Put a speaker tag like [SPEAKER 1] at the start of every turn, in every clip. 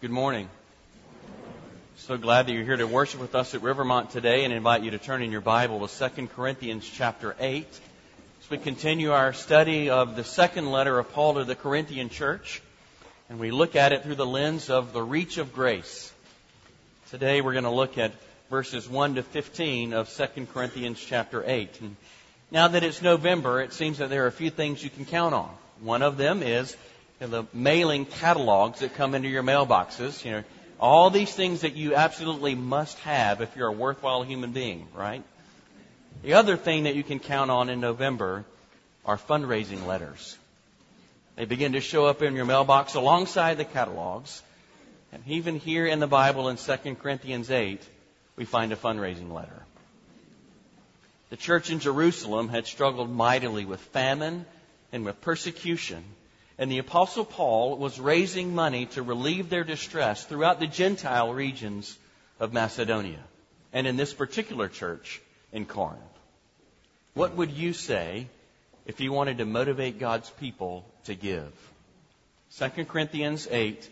[SPEAKER 1] Good morning. So glad that you're here to worship with us at Rivermont today and invite you to turn in your Bible to 2 Corinthians chapter 8 as we continue our study of the second letter of Paul to the Corinthian church and we look at it through the lens of the reach of grace. Today we're going to look at verses 1 to 15 of 2 Corinthians chapter 8. And now that it's November, it seems that there are a few things you can count on. One of them is the mailing catalogs that come into your mailboxes. You know, all these things that you absolutely must have if you're a worthwhile human being, right? The other thing that you can count on in November are fundraising letters. They begin to show up in your mailbox alongside the catalogs. And even here in the Bible in 2 Corinthians 8, we find a fundraising letter. The church in Jerusalem had struggled mightily with famine and with persecution and the Apostle Paul was raising money to relieve their distress throughout the Gentile regions of Macedonia, and in this particular church in Corinth. What would you say if you wanted to motivate God's people to give? 2 Corinthians 8,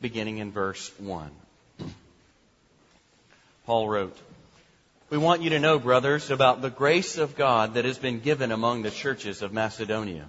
[SPEAKER 1] beginning in verse 1. Paul wrote, We want you to know, brothers, about the grace of God that has been given among the churches of Macedonia.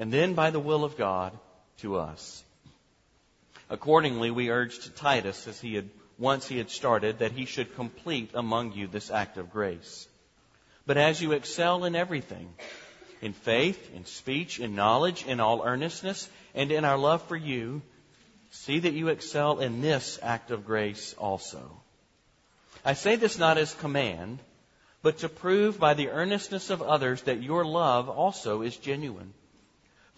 [SPEAKER 1] and then by the will of God to us. Accordingly, we urged Titus, as he had once he had started, that he should complete among you this act of grace. But as you excel in everything, in faith, in speech, in knowledge, in all earnestness, and in our love for you, see that you excel in this act of grace also. I say this not as command, but to prove by the earnestness of others that your love also is genuine.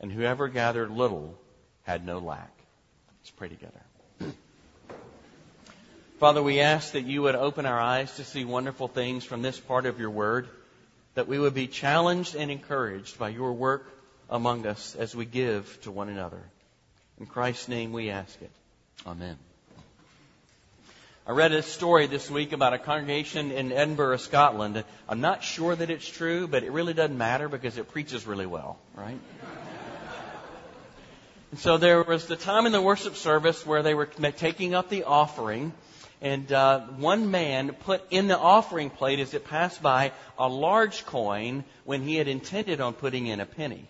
[SPEAKER 1] and whoever gathered little had no lack. Let's pray together. Father, we ask that you would open our eyes to see wonderful things from this part of your word, that we would be challenged and encouraged by your work among us as we give to one another. In Christ's name we ask it. Amen. I read a story this week about a congregation in Edinburgh, Scotland. I'm not sure that it's true, but it really doesn't matter because it preaches really well, right? And so there was the time in the worship service where they were taking up the offering, and uh, one man put in the offering plate as it passed by a large coin when he had intended on putting in a penny.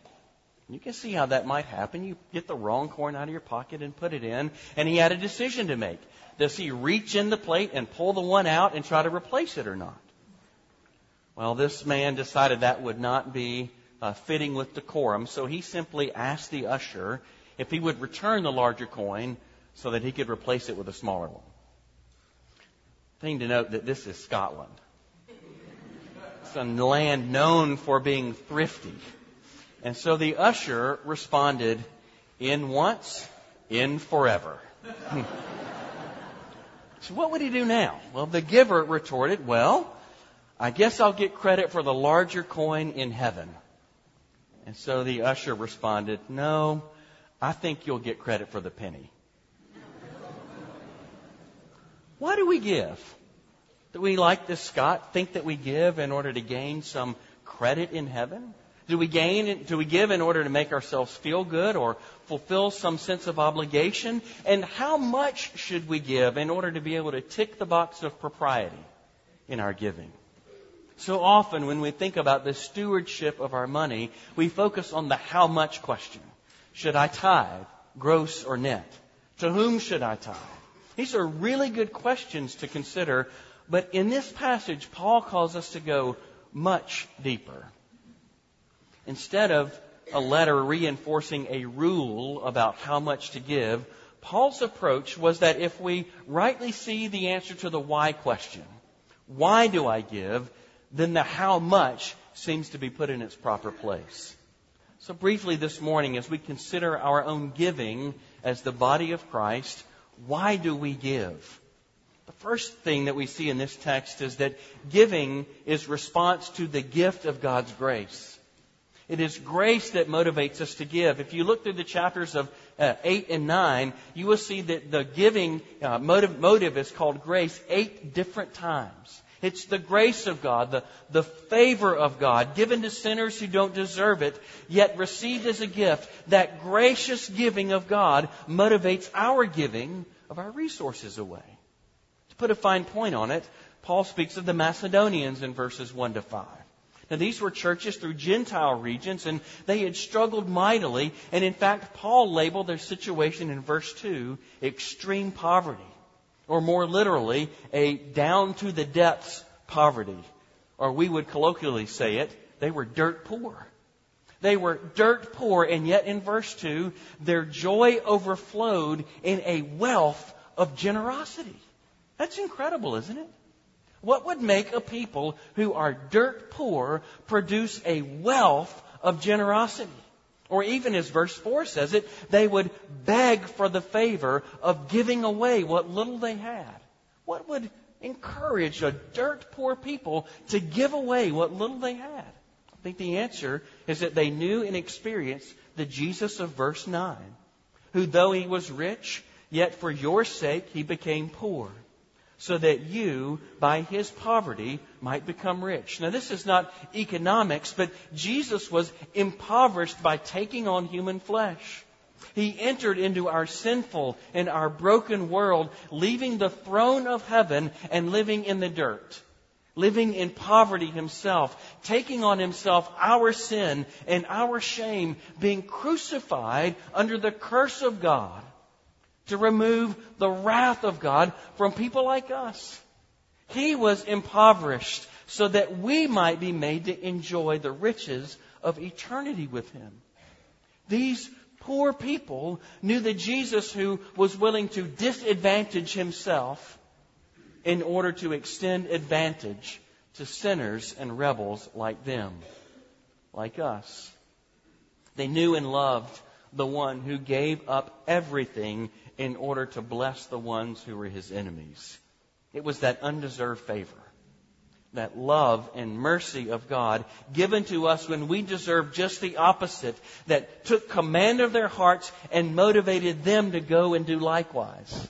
[SPEAKER 1] You can see how that might happen. You get the wrong coin out of your pocket and put it in, and he had a decision to make. Does he reach in the plate and pull the one out and try to replace it or not? Well, this man decided that would not be uh, fitting with decorum, so he simply asked the usher if he would return the larger coin so that he could replace it with a smaller one. Thing to note that this is Scotland. It's a land known for being thrifty. And so the usher responded, in once, in forever. so what would he do now? Well, the giver retorted, well, I guess I'll get credit for the larger coin in heaven. And so the usher responded, no, I think you'll get credit for the penny. Why do we give? Do we, like this Scot, think that we give in order to gain some credit in heaven? Do we gain, do we give in order to make ourselves feel good or fulfill some sense of obligation? And how much should we give in order to be able to tick the box of propriety in our giving? So often when we think about the stewardship of our money, we focus on the how much question. Should I tithe, gross or net? To whom should I tithe? These are really good questions to consider, but in this passage, Paul calls us to go much deeper. Instead of a letter reinforcing a rule about how much to give, Paul's approach was that if we rightly see the answer to the why question, why do I give, then the how much seems to be put in its proper place. So briefly this morning, as we consider our own giving as the body of Christ, why do we give? The first thing that we see in this text is that giving is response to the gift of God's grace. It is grace that motivates us to give. If you look through the chapters of uh, 8 and 9, you will see that the giving uh, motive, motive is called grace eight different times. It's the grace of God, the, the favor of God, given to sinners who don't deserve it, yet received as a gift. That gracious giving of God motivates our giving of our resources away. To put a fine point on it, Paul speaks of the Macedonians in verses 1 to 5. Now, these were churches through Gentile regions, and they had struggled mightily. And in fact, Paul labeled their situation in verse 2 extreme poverty or more literally, a down to the depths poverty. Or we would colloquially say it, they were dirt poor. They were dirt poor, and yet in verse 2, their joy overflowed in a wealth of generosity. That's incredible, isn't it? What would make a people who are dirt poor produce a wealth of generosity? Or even as verse 4 says it, they would beg for the favor of giving away what little they had. What would encourage a dirt poor people to give away what little they had? I think the answer is that they knew and experienced the Jesus of verse 9, who though he was rich, yet for your sake he became poor so that you, by his poverty, might become rich. Now, this is not economics, but Jesus was impoverished by taking on human flesh. He entered into our sinful and our broken world, leaving the throne of heaven and living in the dirt. Living in poverty himself, taking on himself our sin and our shame, being crucified under the curse of God to remove the wrath of God from people like us. He was impoverished so that we might be made to enjoy the riches of eternity with Him. These poor people knew that Jesus, who was willing to disadvantage Himself in order to extend advantage to sinners and rebels like them, like us. They knew and loved the one who gave up everything in order to bless the ones who were his enemies. It was that undeserved favor, that love and mercy of God given to us when we deserve just the opposite, that took command of their hearts and motivated them to go and do likewise.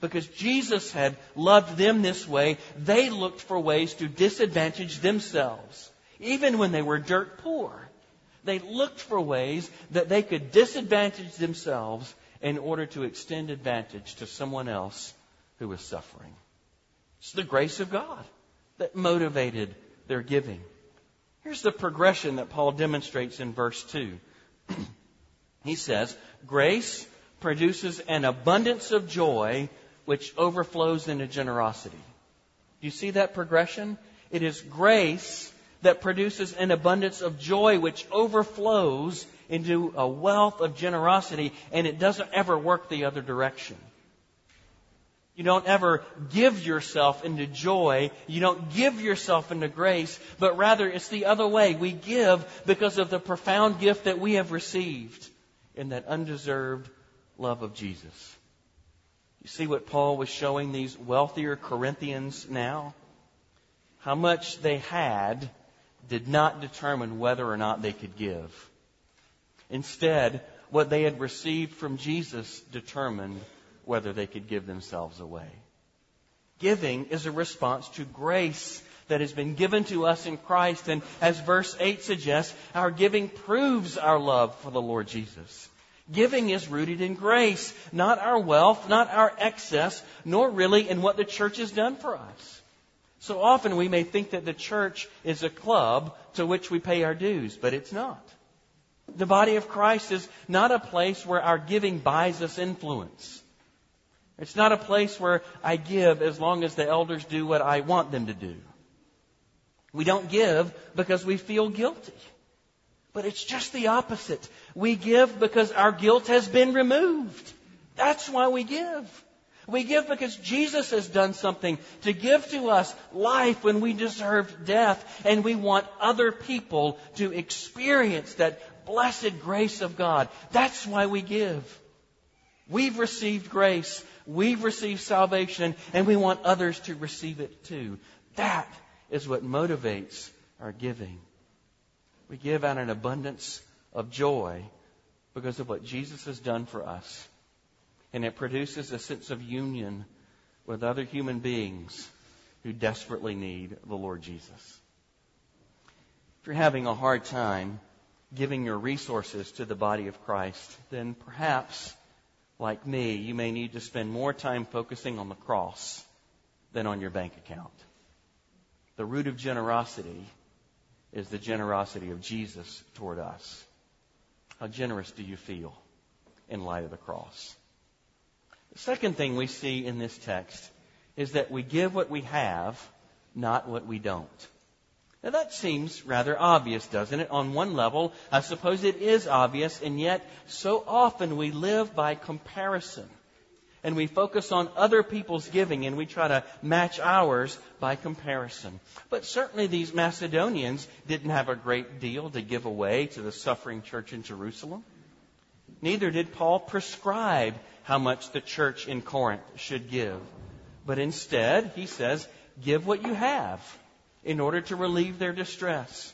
[SPEAKER 1] Because Jesus had loved them this way, they looked for ways to disadvantage themselves, even when they were dirt poor. They looked for ways that they could disadvantage themselves in order to extend advantage to someone else who is suffering. It's the grace of God that motivated their giving. Here's the progression that Paul demonstrates in verse 2. he says, Grace produces an abundance of joy which overflows into generosity. Do you see that progression? It is grace that produces an abundance of joy which overflows into a wealth of generosity, and it doesn't ever work the other direction. You don't ever give yourself into joy. You don't give yourself into grace, but rather it's the other way. We give because of the profound gift that we have received in that undeserved love of Jesus. You see what Paul was showing these wealthier Corinthians now? How much they had did not determine whether or not they could give. Instead, what they had received from Jesus determined whether they could give themselves away. Giving is a response to grace that has been given to us in Christ. And as verse 8 suggests, our giving proves our love for the Lord Jesus. Giving is rooted in grace, not our wealth, not our excess, nor really in what the church has done for us. So often we may think that the church is a club to which we pay our dues, but it's not. The body of Christ is not a place where our giving buys us influence. It's not a place where I give as long as the elders do what I want them to do. We don't give because we feel guilty. But it's just the opposite. We give because our guilt has been removed. That's why we give. We give because Jesus has done something to give to us life when we deserved death, and we want other people to experience that blessed grace of God. That's why we give. We've received grace, we've received salvation, and we want others to receive it too. That is what motivates our giving. We give out an abundance of joy because of what Jesus has done for us. And it produces a sense of union with other human beings who desperately need the Lord Jesus. If you're having a hard time giving your resources to the body of Christ, then perhaps, like me, you may need to spend more time focusing on the cross than on your bank account. The root of generosity is the generosity of Jesus toward us. How generous do you feel in light of the cross? The second thing we see in this text is that we give what we have, not what we don't. Now that seems rather obvious, doesn't it? On one level, I suppose it is obvious, and yet so often we live by comparison and we focus on other people's giving and we try to match ours by comparison. But certainly these Macedonians didn't have a great deal to give away to the suffering church in Jerusalem. Neither did Paul prescribe how much the church in Corinth should give. But instead, he says, give what you have in order to relieve their distress.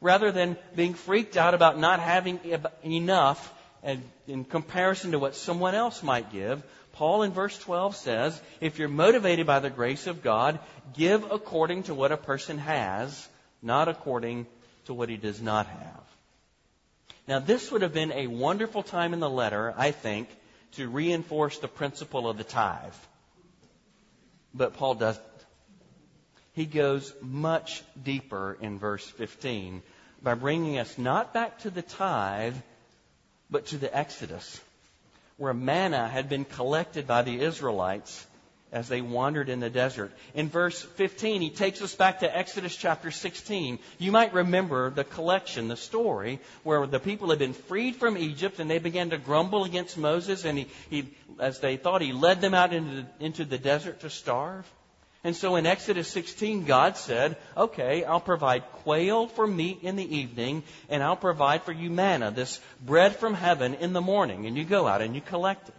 [SPEAKER 1] Rather than being freaked out about not having enough and in comparison to what someone else might give, Paul in verse 12 says, if you're motivated by the grace of God, give according to what a person has, not according to what he does not have. Now, this would have been a wonderful time in the letter, I think, to reinforce the principle of the tithe. But Paul doesn't. He goes much deeper in verse 15 by bringing us not back to the tithe, but to the Exodus where manna had been collected by the Israelites as they wandered in the desert. In verse 15, he takes us back to Exodus chapter 16. You might remember the collection, the story, where the people had been freed from Egypt and they began to grumble against Moses and he, he as they thought, he led them out into the, into the desert to starve. And so in Exodus 16, God said, okay, I'll provide quail for meat in the evening, and I'll provide for you manna, this bread from heaven in the morning. And you go out and you collect it.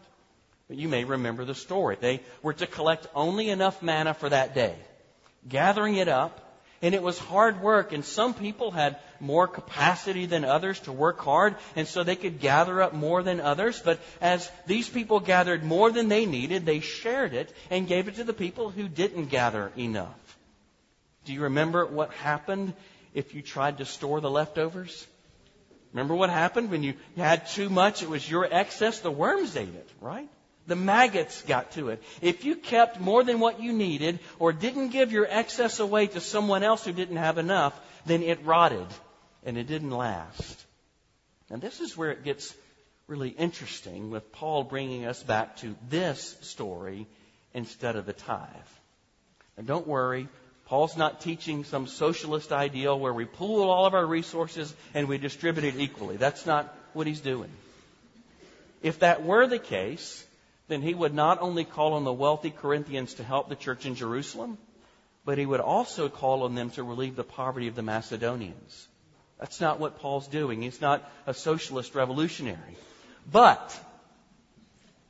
[SPEAKER 1] But you may remember the story. They were to collect only enough manna for that day. Gathering it up, and it was hard work, and some people had more capacity than others to work hard, and so they could gather up more than others. But as these people gathered more than they needed, they shared it and gave it to the people who didn't gather enough. Do you remember what happened if you tried to store the leftovers? Remember what happened when you had too much? It was your excess. The worms ate it, right? The maggots got to it. If you kept more than what you needed or didn't give your excess away to someone else who didn't have enough, then it rotted and it didn't last. And this is where it gets really interesting with Paul bringing us back to this story instead of the tithe. And don't worry, Paul's not teaching some socialist ideal where we pool all of our resources and we distribute it equally. That's not what he's doing. If that were the case, then he would not only call on the wealthy Corinthians to help the church in Jerusalem, but he would also call on them to relieve the poverty of the Macedonians. That's not what Paul's doing. He's not a socialist revolutionary. But,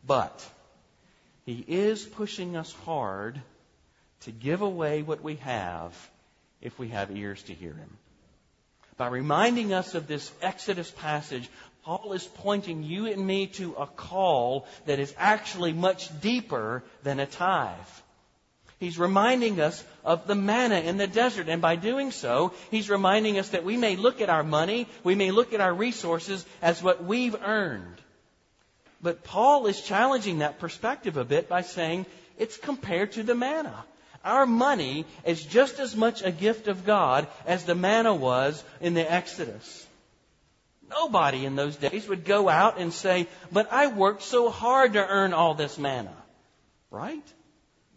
[SPEAKER 1] but, he is pushing us hard to give away what we have if we have ears to hear him. By reminding us of this Exodus passage, Paul is pointing you and me to a call that is actually much deeper than a tithe. He's reminding us of the manna in the desert. And by doing so, he's reminding us that we may look at our money, we may look at our resources as what we've earned. But Paul is challenging that perspective a bit by saying it's compared to the manna. Our money is just as much a gift of God as the manna was in the Exodus. Nobody in those days would go out and say, But I worked so hard to earn all this manna. Right?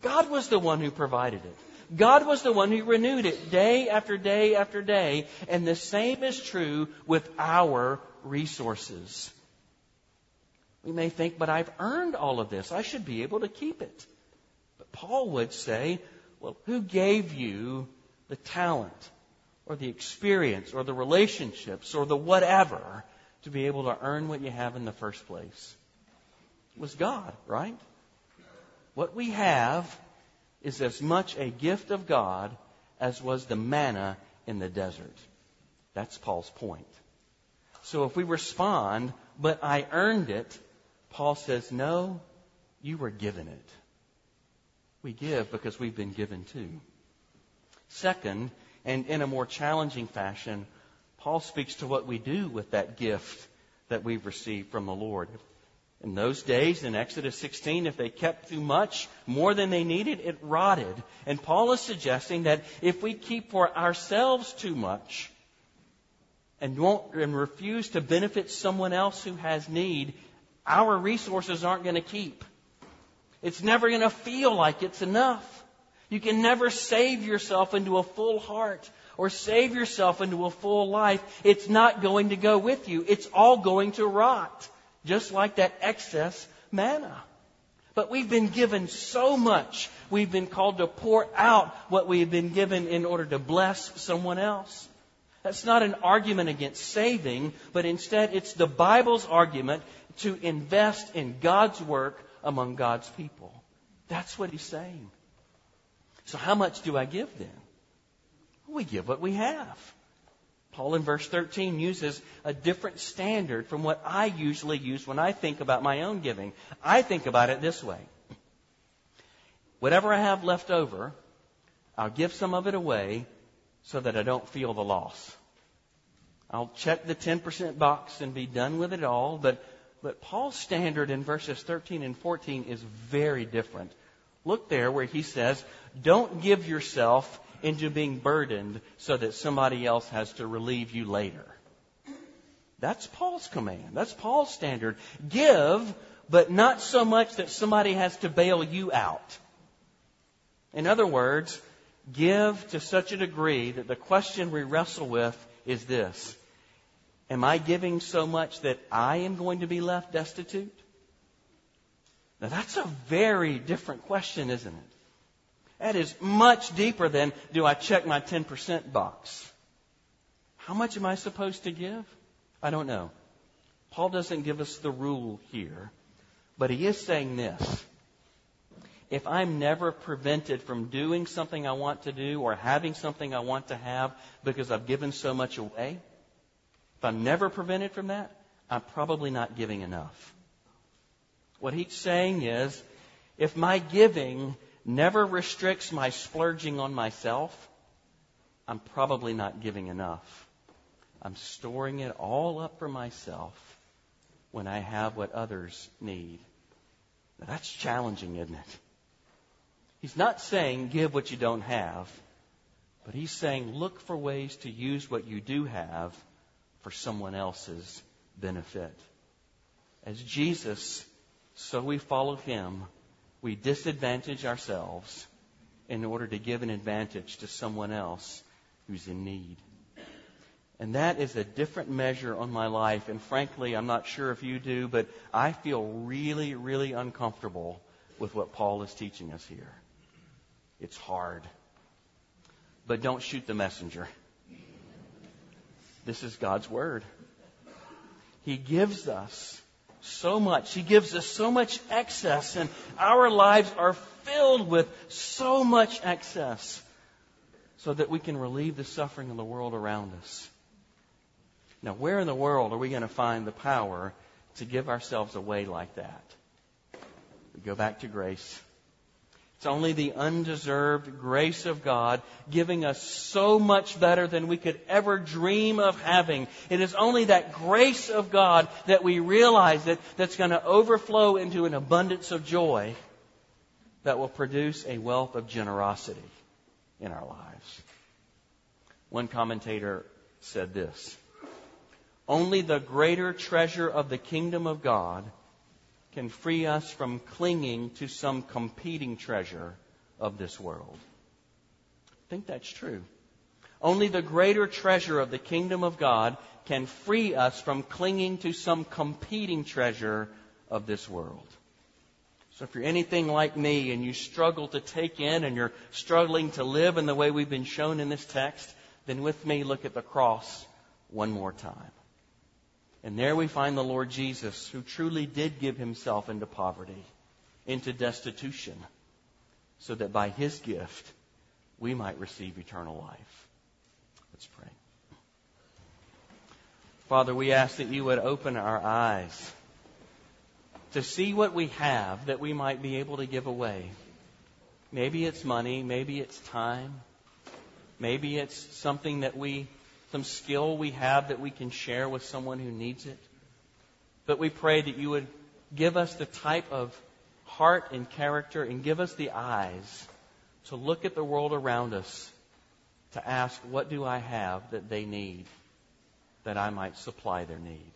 [SPEAKER 1] God was the one who provided it. God was the one who renewed it day after day after day. And the same is true with our resources. We may think, but I've earned all of this. I should be able to keep it. But Paul would say, well, who gave you the talent or the experience or the relationships or the whatever to be able to earn what you have in the first place? It was God, right? What we have is as much a gift of God as was the manna in the desert. That's Paul's point. So if we respond, but I earned it, Paul says, no, you were given it. We give because we've been given too. Second, and in a more challenging fashion, Paul speaks to what we do with that gift that we've received from the Lord. In those days, in Exodus 16, if they kept too much, more than they needed, it rotted. And Paul is suggesting that if we keep for ourselves too much and won't and refuse to benefit someone else who has need, our resources aren't going to keep. It's never going to feel like it's enough. You can never save yourself into a full heart or save yourself into a full life. It's not going to go with you. It's all going to rot just like that excess manna. But we've been given so much. We've been called to pour out what we've been given in order to bless someone else. That's not an argument against saving, but instead it's the Bible's argument to invest in God's work among God's people. That's what he's saying. So how much do I give then? We give what we have. Paul in verse 13 uses a different standard from what I usually use when I think about my own giving. I think about it this way. Whatever I have left over, I'll give some of it away so that I don't feel the loss. I'll check the 10% box and be done with it all, but, but Paul's standard in verses 13 and 14 is very different. Look there where he says, don't give yourself into being burdened so that somebody else has to relieve you later. That's Paul's command. That's Paul's standard. Give, but not so much that somebody has to bail you out. In other words, give to such a degree that the question we wrestle with is this. Am I giving so much that I am going to be left destitute? Now that's a very different question, isn't it? That is much deeper than do I check my 10% box? How much am I supposed to give? I don't know. Paul doesn't give us the rule here, but he is saying this. If I'm never prevented from doing something I want to do or having something I want to have because I've given so much away, if I'm never prevented from that, I'm probably not giving enough. What he's saying is, if my giving never restricts my splurging on myself, I'm probably not giving enough. I'm storing it all up for myself when I have what others need. Now, that's challenging, isn't it? He's not saying give what you don't have, but he's saying look for ways to use what you do have for someone else's benefit. As Jesus, so we follow him we disadvantage ourselves in order to give an advantage to someone else who's in need. And that is a different measure on my life. And frankly, I'm not sure if you do, but I feel really, really uncomfortable with what Paul is teaching us here. It's hard. But don't shoot the messenger. This is God's Word. He gives us so much. He gives us so much excess, and our lives are filled with so much excess so that we can relieve the suffering of the world around us. Now, where in the world are we going to find the power to give ourselves away like that? We go back to grace. It's only the undeserved grace of God giving us so much better than we could ever dream of having. It is only that grace of God that we realize that that's going to overflow into an abundance of joy that will produce a wealth of generosity in our lives. One commentator said this Only the greater treasure of the kingdom of God can free us from clinging to some competing treasure of this world. I think that's true. Only the greater treasure of the kingdom of God can free us from clinging to some competing treasure of this world. So if you're anything like me and you struggle to take in and you're struggling to live in the way we've been shown in this text, then with me look at the cross one more time. And there we find the Lord Jesus, who truly did give himself into poverty, into destitution, so that by his gift we might receive eternal life. Let's pray. Father, we ask that you would open our eyes to see what we have that we might be able to give away. Maybe it's money, maybe it's time, maybe it's something that we some skill we have that we can share with someone who needs it. But we pray that you would give us the type of heart and character and give us the eyes to look at the world around us to ask, what do I have that they need that I might supply their need?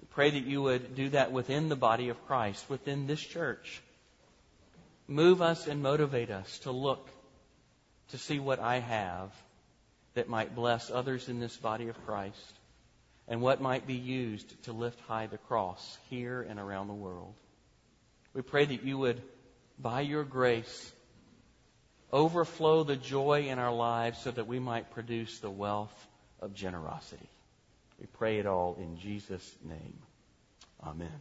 [SPEAKER 1] We pray that you would do that within the body of Christ, within this church. Move us and motivate us to look to see what I have that might bless others in this body of Christ and what might be used to lift high the cross here and around the world. We pray that you would, by your grace, overflow the joy in our lives so that we might produce the wealth of generosity. We pray it all in Jesus' name. Amen.